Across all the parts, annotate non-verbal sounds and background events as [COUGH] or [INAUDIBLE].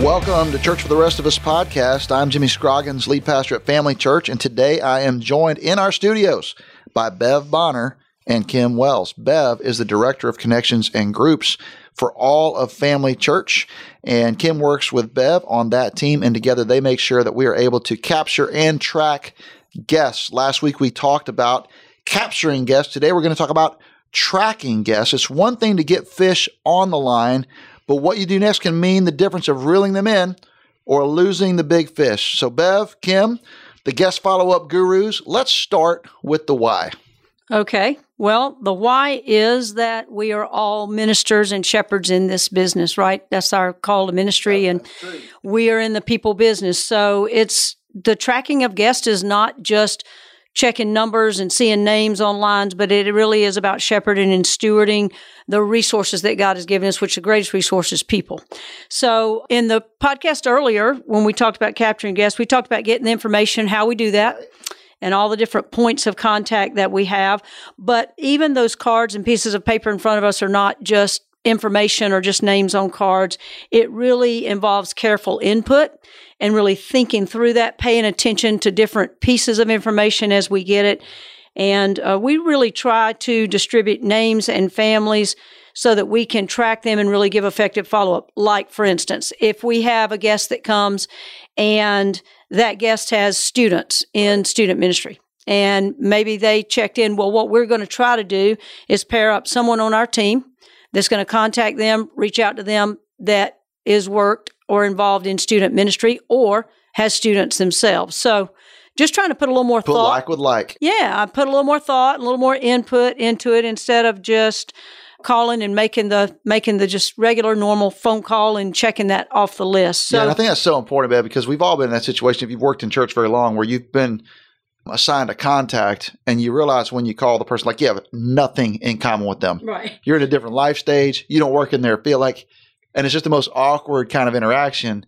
Welcome to Church for the Rest of Us podcast. I'm Jimmy Scroggins, lead pastor at Family Church, and today I am joined in our studios by Bev Bonner and Kim Wells. Bev is the Director of Connections and Groups for all of Family Church. And Kim works with Bev on that team, and together they make sure that we are able to capture and track guests. Last week we talked about capturing guests. Today we're going to talk about tracking guests. It's one thing to get fish on the line, but what you do next can mean the difference of reeling them in or losing the big fish. So, Bev, Kim, the guest follow up gurus, let's start with the why. Okay. Well, the why is that we are all ministers and shepherds in this business, right? That's our call to ministry, and we are in the people business. So it's the tracking of guests is not just checking numbers and seeing names on lines, but it really is about shepherding and stewarding the resources that God has given us, which the greatest resource is people. So in the podcast earlier, when we talked about capturing guests, we talked about getting the information, how we do that and all the different points of contact that we have. But even those cards and pieces of paper in front of us are not just information or just names on cards. It really involves careful input and really thinking through that, paying attention to different pieces of information as we get it. And uh, we really try to distribute names and families so that we can track them and really give effective follow up. Like, for instance, if we have a guest that comes and that guest has students in student ministry. And maybe they checked in. Well, what we're going to try to do is pair up someone on our team that's going to contact them, reach out to them that is worked or involved in student ministry or has students themselves. So just trying to put a little more put thought. like with like. Yeah, I put a little more thought, a little more input into it instead of just calling and making the making the just regular normal phone call and checking that off the list. So yeah, I think that's so important, Bev, because we've all been in that situation. If you've worked in church very long, where you've been assigned a contact and you realize when you call the person like you have nothing in common with them. Right. You're in a different life stage. You don't work in there feel like and it's just the most awkward kind of interaction.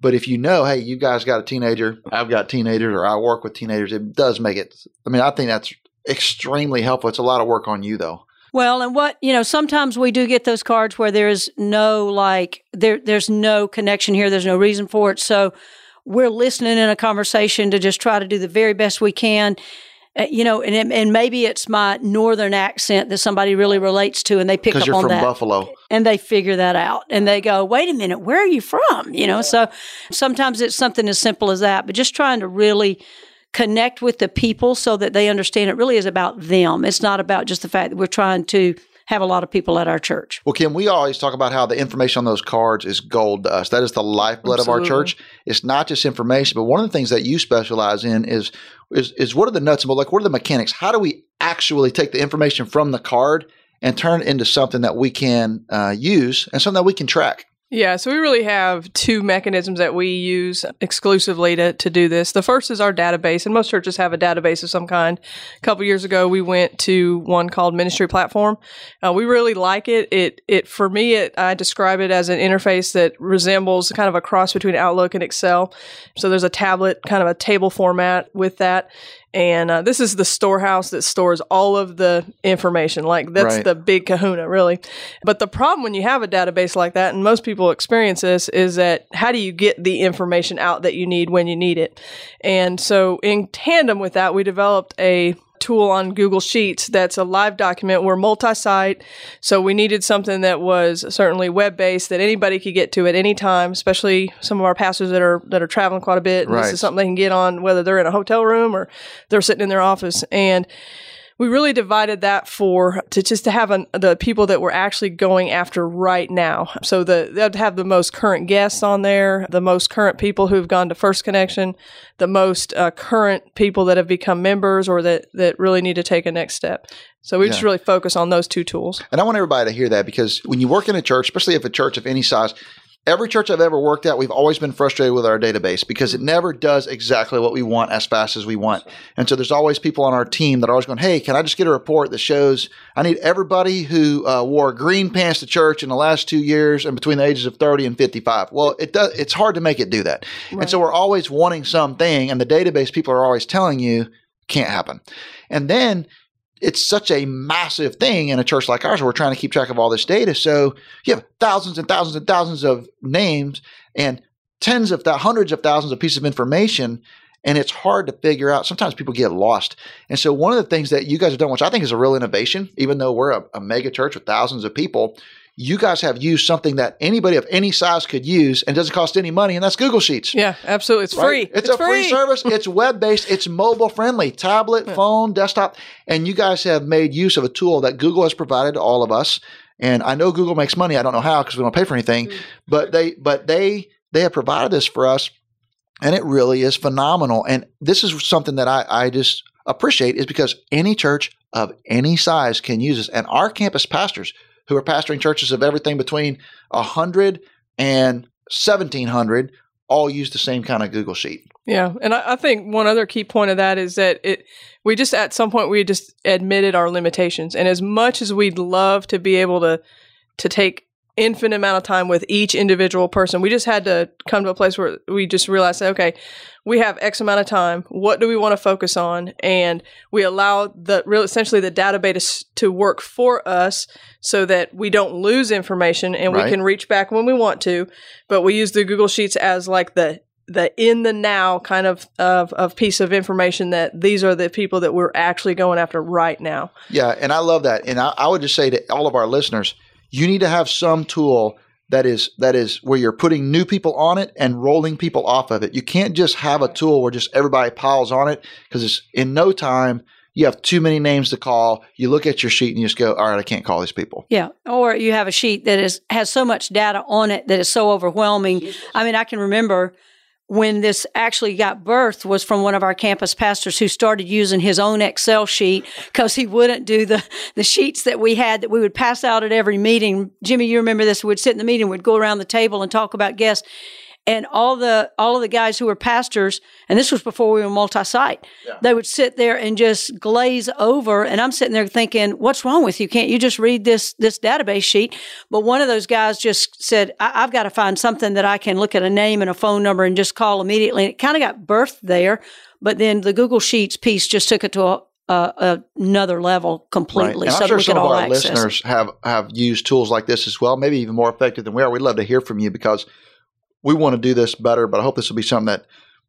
But if you know, hey, you guys got a teenager, I've got teenagers, or I work with teenagers, it does make it. I mean, I think that's extremely helpful. It's a lot of work on you, though. Well, and what you know, sometimes we do get those cards where there is no like there there's no connection here. There's no reason for it. So we're listening in a conversation to just try to do the very best we can. Uh, you know, and and maybe it's my northern accent that somebody really relates to, and they pick up you're on from that. Buffalo, and they figure that out, and they go, "Wait a minute, where are you from?" You know, so sometimes it's something as simple as that, but just trying to really connect with the people so that they understand it really is about them. It's not about just the fact that we're trying to have a lot of people at our church. Well, Kim, we always talk about how the information on those cards is gold to us. That is the lifeblood Absolutely. of our church. It's not just information, but one of the things that you specialize in is is is what are the nuts and bolts? Like, what are the mechanics? How do we actually take the information from the card and turn it into something that we can uh, use and something that we can track? Yeah, so we really have two mechanisms that we use exclusively to, to do this. The first is our database, and most churches have a database of some kind. A couple years ago, we went to one called Ministry Platform. Uh, we really like it. It it for me, it I describe it as an interface that resembles kind of a cross between Outlook and Excel. So there's a tablet, kind of a table format with that, and uh, this is the storehouse that stores all of the information. Like that's Right. the big kahuna, really. But the problem when you have a database like that, and most people experience this, is that how do you get the information out that you need when you need it? And so, in tandem with that, we developed a tool on Google Sheets that's a live document. We're multi site, so we needed something that was certainly web based that anybody could get to at any time, especially some of our pastors that are that are traveling quite a bit. And Right. This is something they can get on whether they're in a hotel room or they're sitting in their office. And we really divided that for to just to have an, the people that we're actually going after right now. So the they'd have the most current guests on there, the most current people who've gone to First Connection, the most uh, current people that have become members or that that really need to take a next step. So we Yeah. just really focus on those two tools. And I want everybody to hear that because when you work in a church, especially if a church of any size, every church I've ever worked at, we've always been frustrated with our database because it never does exactly what we want as fast as we want. And so there's always people on our team that are always going, Hey, can I just get a report that shows I need everybody who uh, wore green pants to church in the last two years and between the ages of 30 and 55? Well, it does, it's hard to make it do that. And so we're always wanting something and the database people are always telling you can't happen. And then it's such a massive thing in a church like ours we're trying to keep track of all this data. So you have thousands and thousands and thousands of names and tens of thou- hundreds of thousands of pieces of information. And it's hard to figure out. Sometimes people get lost. And so one of the things that you guys have done, which I think is a real innovation, even though we're a, a mega church with thousands of people, you guys have used something that anybody of any size could use and doesn't cost any money, and that's Google Sheets. Yeah, absolutely. It's Right? free. It's, a free, service. It's [LAUGHS] web based. It's mobile friendly. Tablet, phone, desktop, and you guys have made use of a tool that Google has provided to all of us. And I know Google makes money. I don't know how because we don't pay for anything, mm. but they but they they have provided this for us, and it really is phenomenal. And this is something that I I just appreciate is because any church of any size can use this, and our campus pastors who are pastoring churches of everything between hundred and seventeen hundred all use the same kind of Google sheet. Yeah, and I, I think one other key point of that is that it we just at some point we just admitted our limitations, and as much as we'd love to be able to to take infinite amount of time with each individual person, we just had to come to a place where we just realized, okay, we have X amount of time. What do we want to focus on? And we allow the real essentially the database to work for us so that we don't lose information and Right. we can reach back when we want to. But we use the Google Sheets as like the the in the now kind of, of of piece of information that these are the people that we're actually going after right now. Yeah, and I love that. And I, I would just say to all of our listeners, you need to have some tool that is that is where you're putting new people on it and rolling people off of it. You can't just have a tool where just everybody piles on it because it's in no time you have too many names to call. You look at your sheet and you just go, all right, I can't call these people. Yeah, or you have a sheet that is has so much data on it that is so overwhelming. I mean, I can remember when this actually got birthed was from one of our campus pastors who started using his own Excel sheet because he wouldn't do the the sheets that we had that we would pass out at every meeting. Jimmy, you remember this? We'd sit in the meeting, we'd go around the table and talk about guests. And all the all of the guys who were pastors, and this was before we were multi-site, they would sit there and just glaze over. And I'm sitting there thinking, "What's wrong with you? Can't you just read this this database sheet?" But one of those guys just said, I- "I've got to find something that I can look at a name and a phone number and just call immediately." And it kind of got birthed there, but then the Google Sheets piece just took it to a, a, another level completely, And so I'm sure some of our access. listeners have have used tools like this as well, maybe even more effective than we are. We'd love to hear from you because we want to do this better, but I hope this will be something that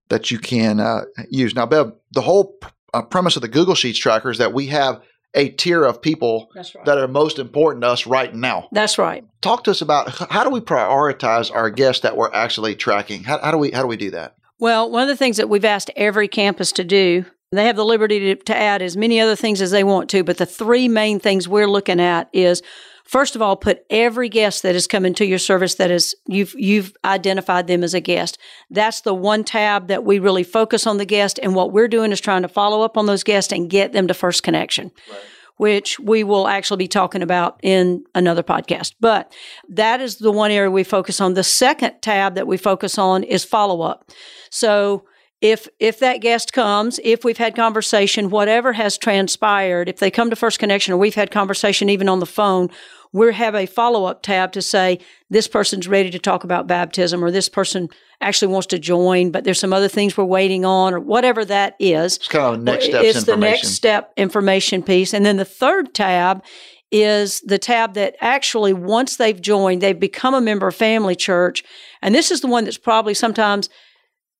that you can uh, use. Now, Bev, the whole pr- uh, premise of the Google Sheets tracker is that we have a tier of people right. that are most important to us right now. That's right. Talk to us about how do we prioritize our guests that we're actually tracking? How, how do we how do we do that? Well, one of the things that we've asked every campus to do, they have the liberty to, to add as many other things as they want to, but the three main things we're looking at is first of all, put every guest that has come into your service that is you've you've identified them as a guest. That's the one tab that we really focus on the guest, and what we're doing is trying to follow up on those guests and get them to first connection which we will actually be talking about in another podcast. But that is the one area we focus on. The second tab that we focus on is follow up. So if if that guest comes, if we've had conversation, whatever has transpired, if they come to First Connection or we've had conversation even on the phone, we have a follow up tab to say this person's ready to talk about baptism or this person actually wants to join, but there's some other things we're waiting on or whatever that is. It's kind of next steps It's the next step information piece. And then the third tab is the tab that actually, once they've joined, they've become a member of Family Church. And this is the one that's probably sometimes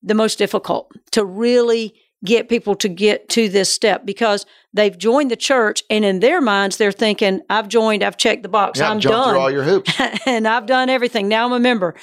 the most difficult to really get people to get to this step because they've joined the church and in their minds they're thinking i've joined i've checked the box yeah, i'm done through all your hoops. [LAUGHS] and I've done everything. Now I'm a member.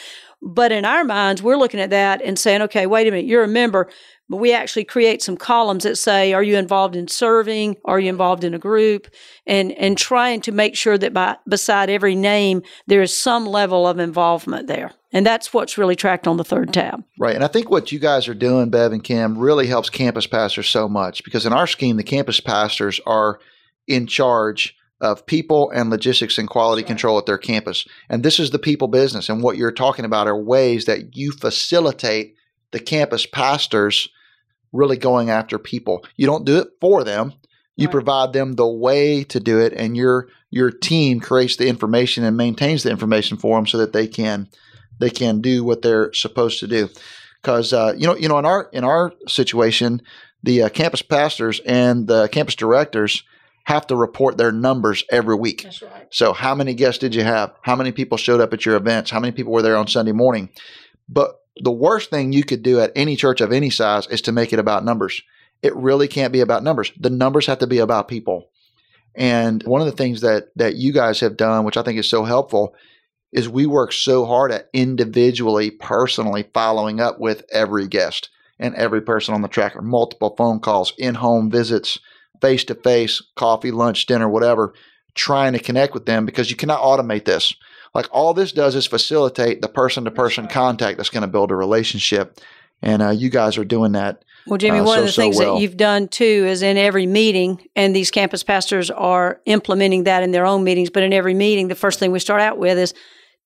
But in our minds, we're looking at that and saying, okay, wait a minute, you're a member, but we actually create some columns that say, are you involved in serving? Are you involved in a group? And, and trying to make sure that by, beside every name, there is some level of involvement there. And that's what's really tracked on the third tab. Right. And I think what you guys are doing, Bev and Kim, really helps campus pastors so much because in our scheme, the campus pastors are in charge of people and logistics and quality right. control at their campus. And this is the people business. And what you're talking about are ways that you facilitate the campus pastors really going after people. You don't do it for them. You right. provide them the way to do it and your your team creates the information and maintains the information for them so that they can they can do what they're supposed to do. Because uh, you know, you know, in our in our situation, the uh, campus pastors and the campus directors have to report their numbers every week. That's right. So, how many guests did you have? How many people showed up at your events? How many people were there on Sunday morning? But the worst thing you could do at any church of any size is to make it about numbers. It really can't be about numbers. The numbers have to be about people. And one of the things that that you guys have done, which I think is so helpful, is we work so hard at individually, personally following up with every guest and every person on the tracker, multiple phone calls, in-home visits, face-to-face, coffee, lunch, dinner, whatever, trying to connect with them because you cannot automate this. Like all this does is facilitate the person to person contact that's going to build a relationship. And uh, you guys are doing that. Well, Jimmy, uh, one so, of the things well. that you've done too is in every meeting, and these campus pastors are implementing that in their own meetings. But in every meeting, the first thing we start out with is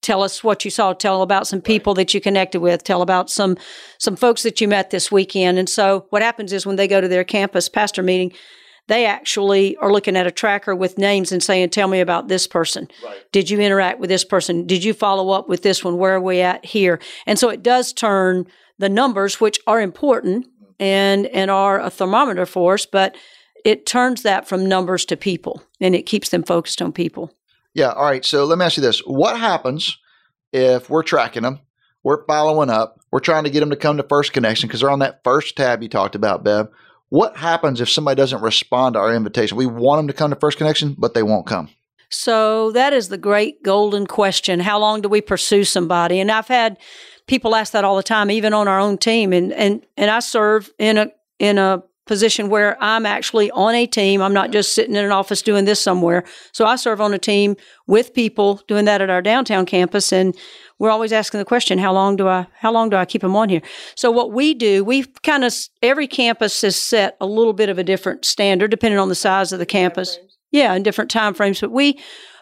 tell us what you saw tell about some people that you connected with tell about some some folks that you met this weekend and so what happens is when they go to their campus pastor meeting they actually are looking at a tracker with names and saying, Tell me about this person. Right. Did you interact with this person? Did you follow up with this one? Where are we at here? And so it does turn the numbers, which are important mm-hmm. and, and are a thermometer for us, but it turns that from numbers to people and it keeps them focused on people. Yeah. All right. So let me ask you this What happens if we're tracking them? We're following up. We're trying to get them to come to First Connection because they're on that first tab you talked about, Bev. What happens if somebody doesn't respond to our invitation? We want them to come to First Connection, but they won't come. So that is the great golden question. How long do we pursue somebody? And I've had people ask that all the time, even on our own team. And and and I serve in a in a position where I'm actually on a team. I'm not just sitting in an office doing this somewhere. So I serve on a team with people doing that at our downtown campus and we're always asking the question, how long do I how long do I keep them on here? So what we do, we kind of every campus has set a little bit of a different standard depending on the size of the campus. Yeah, in different time frames, but we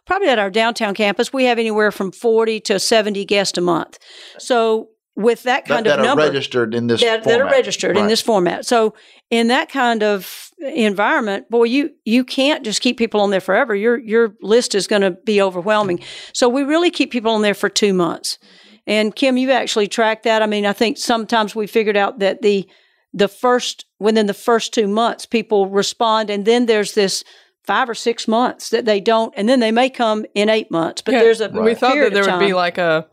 probably at our downtown campus, we have anywhere from 40 to 70 guests a month. So with that kind that, of that number are registered in this that, that are registered right. in this format. So in that kind of environment, boy, you you can't just keep people on there forever. Your your list is going to be overwhelming. So we really keep people on there for two months. And Kim, you've actually tracked that. I mean, I think sometimes we figured out that the the first within the first two months, people respond, and then there's this five or six months that they don't, and then they may come in eight months. But yeah, there's a we thought that there would be like a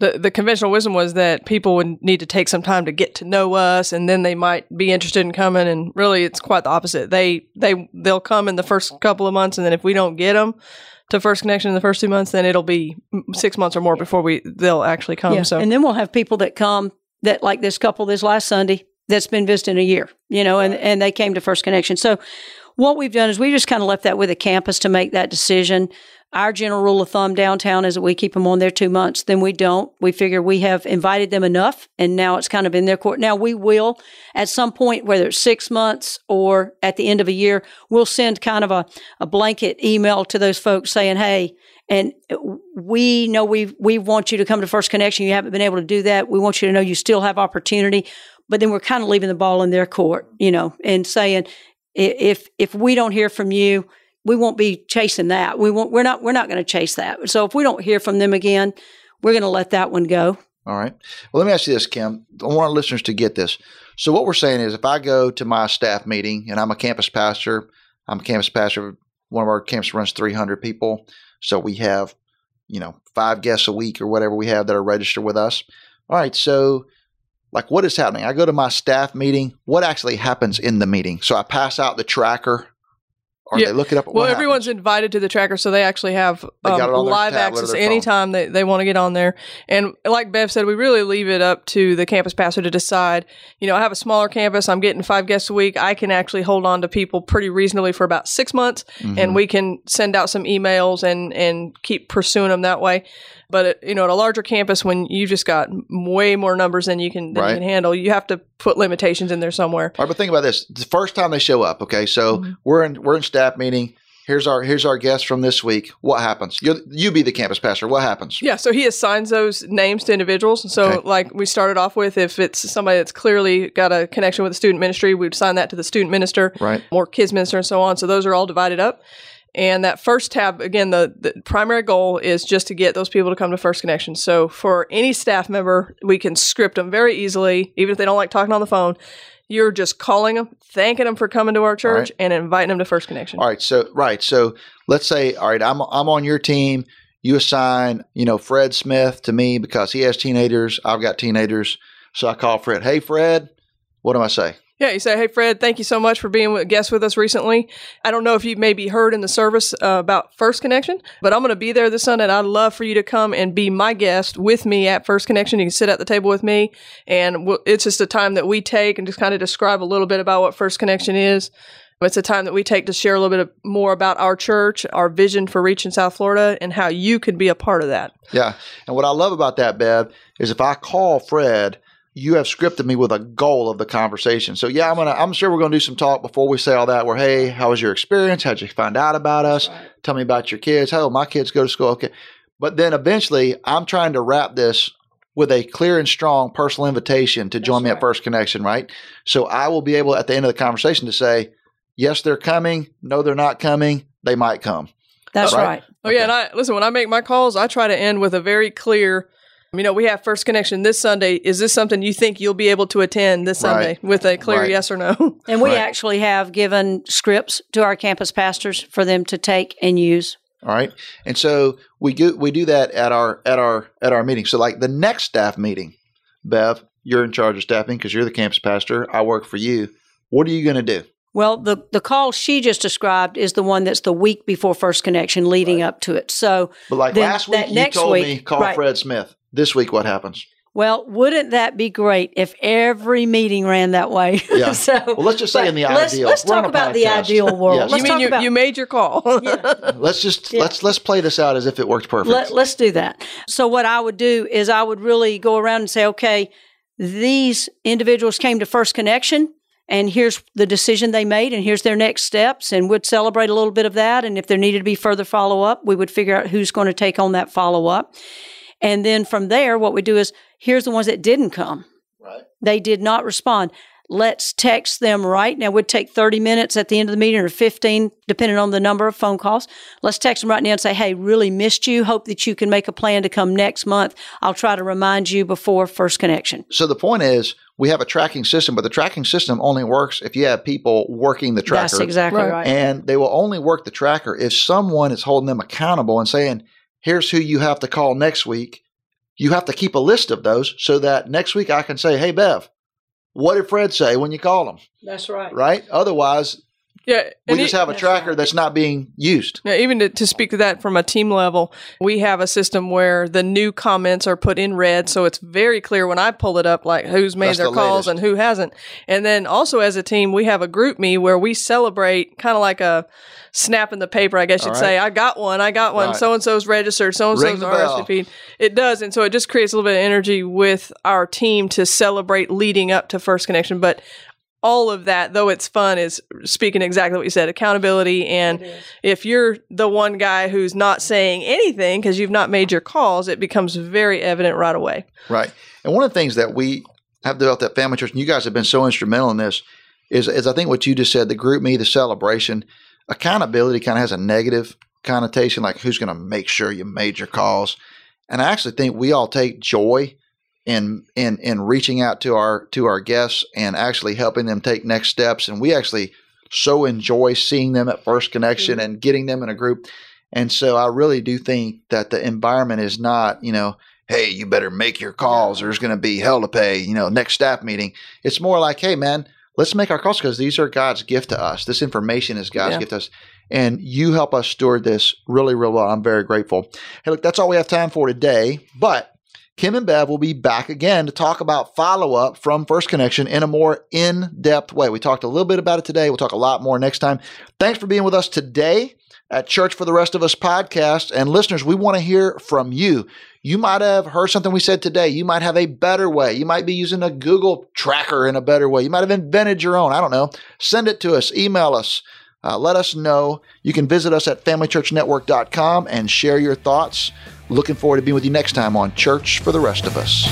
the, the conventional wisdom was that people would need to take some time to get to know us and then they might be interested in coming and really it's quite the opposite. They they they'll come in the first couple of months and then if we don't get them to first connection in the first two months then it'll be six months or more before we they'll actually come yeah. so. And then we'll have people that come that like this couple this last sunday that's been visiting a year you know and and they came to first connection. So what we've done is we just kind of left that with a campus to make that decision our general rule of thumb downtown is that we keep them on there two months. Then we don't. We figure we have invited them enough, and now it's kind of in their court. Now we will, at some point, whether it's six months or at the end of a year, we'll send kind of a, a blanket email to those folks saying, "Hey." And we know we we want you to come to First Connection. You haven't been able to do that. We want you to know you still have opportunity, but then we're kind of leaving the ball in their court, you know, and saying if if we don't hear from you, we won't be chasing that. We won't, we're not, we're not going to chase that. So if we don't hear from them again, we're going to let that one go. All right. Well, let me ask you this, Kim. I want our listeners to get this. So what we're saying is if I go to my staff meeting and I'm a campus pastor, I'm a campus pastor. One of our camps runs 300 people. So we have, you know, five guests a week or whatever we have that are registered with us. All right. So like what is happening? I go to my staff meeting. What actually happens in the meeting? So I pass out the tracker or Yeah. they look it up? Well, everyone's happens? invited to the tracker, so they actually have They um, live access anytime they, they want to get on there. And like Bev said, we really leave it up to the campus pastor to decide. You know, I have a smaller campus. I'm getting five guests a week. I can actually hold on to people pretty reasonably for about six months, Mm-hmm. and we can send out some emails and and keep pursuing them that way. But it, you know, at a larger campus, when you just got way more numbers than you can than Right. you can handle, you have to put limitations in there somewhere. All right, but think about this: the first time they show up, okay, so Mm-hmm. we're in we're in staff meeting. Here's our here's our guest from this week. What happens? You you be the campus pastor. What happens? Yeah, so he assigns those names to individuals. So, Okay. like we started off with, if it's somebody that's clearly got a connection with the student ministry, we'd assign that to the student minister, Right. or kids minister, and so on. So those are all divided up. And that first tab, again, the, the primary goal is just to get those people to come to First Connection. So for any staff member, we can script them very easily, even if they don't like talking on the phone. You're just calling them, thanking them for coming to our church, right. and inviting them to First Connection. All right. So right. So let's say, all right, I'm I'm on your team. You assign, you know, Fred Smith to me because he has teenagers. I've got teenagers. So I call Fred. Hey, Fred. What do I say? Yeah, you say, "Hey, Fred, thank you so much for being a guest with us recently. I don't know if you maybe heard in the service uh, about First Connection, but I'm going to be there this Sunday, and I'd love for you to come and be my guest with me at First Connection. You can sit at the table with me, and we'll, it's just a time that we take and just kind of describe a little bit about what First Connection is. It's a time that we take to share a little bit of, more about our church, our vision for reaching South Florida, and how you can be a part of that. Yeah. And what I love about that, Bev, is if I call Fred, you have scripted me with a goal of the conversation. So yeah, I'm gonna I'm sure we're gonna do some talk before we say all that. Where hey, how was your experience? How'd you find out about us? Tell me about your kids. Oh, my kids go to school. Okay. But then eventually I'm trying to wrap this with a clear and strong personal invitation to join me at First Connection, right? So I will be able at the end of the conversation to say, yes, they're coming. No, they're not coming. They might come. That's Right. right. Oh yeah, and I listen when I make my calls, I try to end with a very clear. You know, we have first connection this Sunday. Is this something you think you'll be able to attend this Right. Sunday with a clear Right. yes or no? [LAUGHS] And we Right. actually have given scripts to our campus pastors for them to take and use. All right. And so we do we do that at our at our at our meeting. So like the next staff meeting, Bev, you're in charge of staffing because you're the campus pastor. I work for you. What are you going to do? Well, the, the call she just described is the one that's the week before First Connection leading up to it. So, But like Then last week, that you next told week- me call right. Fred Smith. This week, what happens? well, wouldn't that be great if every meeting ran that way? [LAUGHS] Yeah. so, Well, let's just say in the let's, ideal. Let's talk a about the ideal world. Yes. You mean you, about you made your call? [LAUGHS] [LAUGHS] Let's just Yeah. let's let's play this out as if it worked perfect. Let, let's do that. So, what I would do is I would really go around and say, okay, these individuals came to First Connection, and here's the decision they made, and here's their next steps, and we'd celebrate a little bit of that. And if there needed to be further follow up, we would figure out who's going to take on that follow up. And then from there, what we do is here's the ones that didn't come. Right. They did not respond. Let's text them right now. We'd take 30 minutes at the end of the meeting or 15, depending on the number of phone calls. Let's text them right now and say, Hey, really missed you. Hope that you can make a plan to come next month. I'll try to remind you before first connection. So the point is, we have a tracking system, but the tracking system only works if you have people working the tracker. That's exactly Right. right. And they will only work the tracker if someone is holding them accountable and saying, here's who you have to call next week. You have to keep a list of those so that next week I can say, hey, Bev, what did Fred say when you called him? That's right. Right? Otherwise, yeah, we just have a tracker that's not being used. Now, even to, to speak to that from a team level, we have a system where the new comments are put in red, so it's very clear when I pull it up, like who's made That's their the calls latest. and who hasn't. And then also as a team, we have a GroupMe where we celebrate kind of like a snap in the paper, I guess you'd right. say. I got one, I got one. So and so's registered, so and so's the. RSVP'd. It does, and so it just creates a little bit of energy with our team to celebrate leading up to First Connection, but. All of that, though it's fun, is speaking exactly what you said accountability. And if you're the one guy who's not saying anything because you've not made your calls, it becomes very evident right away. Right. And one of the things that we have developed at Family Church, and you guys have been so instrumental in this, is, is I think what you just said, the GroupMe, the celebration, accountability kind of has a negative connotation, like who's going to make sure you made your calls. And I actually think we all take joy in in in reaching out to our to our guests and actually helping them take next steps. And we actually so enjoy seeing them at first connection mm-hmm. and getting them in a group. And so I really do think that the environment is not, you know, hey, you better make your calls. There's going to be hell to pay, you know, next staff meeting. It's more like, hey, man, let's make our calls because these are God's gift to us. This information is God's Yeah. gift to us. And you help us steward this really, really well. I'm very grateful. Hey, look, that's all we have time for today. But Kim and Bev will be back again to talk about follow up from First Connection in a more in depth way. We talked a little bit about it today. We'll talk a lot more next time. Thanks for being with us today at Church for the Rest of Us podcast. And listeners, we want to hear from you. You might have heard something we said today. You might have a better way. You might be using a Google tracker in a better way. You might have invented your own. I don't know. Send it to us, email us. Uh, let us know. You can visit us at familychurchnetwork.com and share your thoughts. Looking forward to being with you next time on Church for the Rest of Us.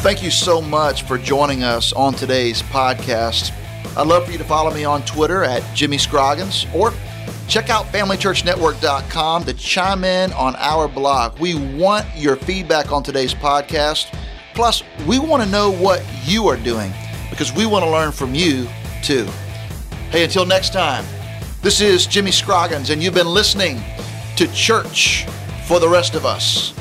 Thank you so much for joining us on today's podcast. I'd love for you to follow me on Twitter at Jimmy Scroggins or check out FamilyChurchNetwork.com to chime in on our blog. We want your feedback on today's podcast. Plus, we want to know what you are doing because we want to learn from you too. Hey, until next time, this is Jimmy Scroggins, and you've been listening to Church for the Rest of Us.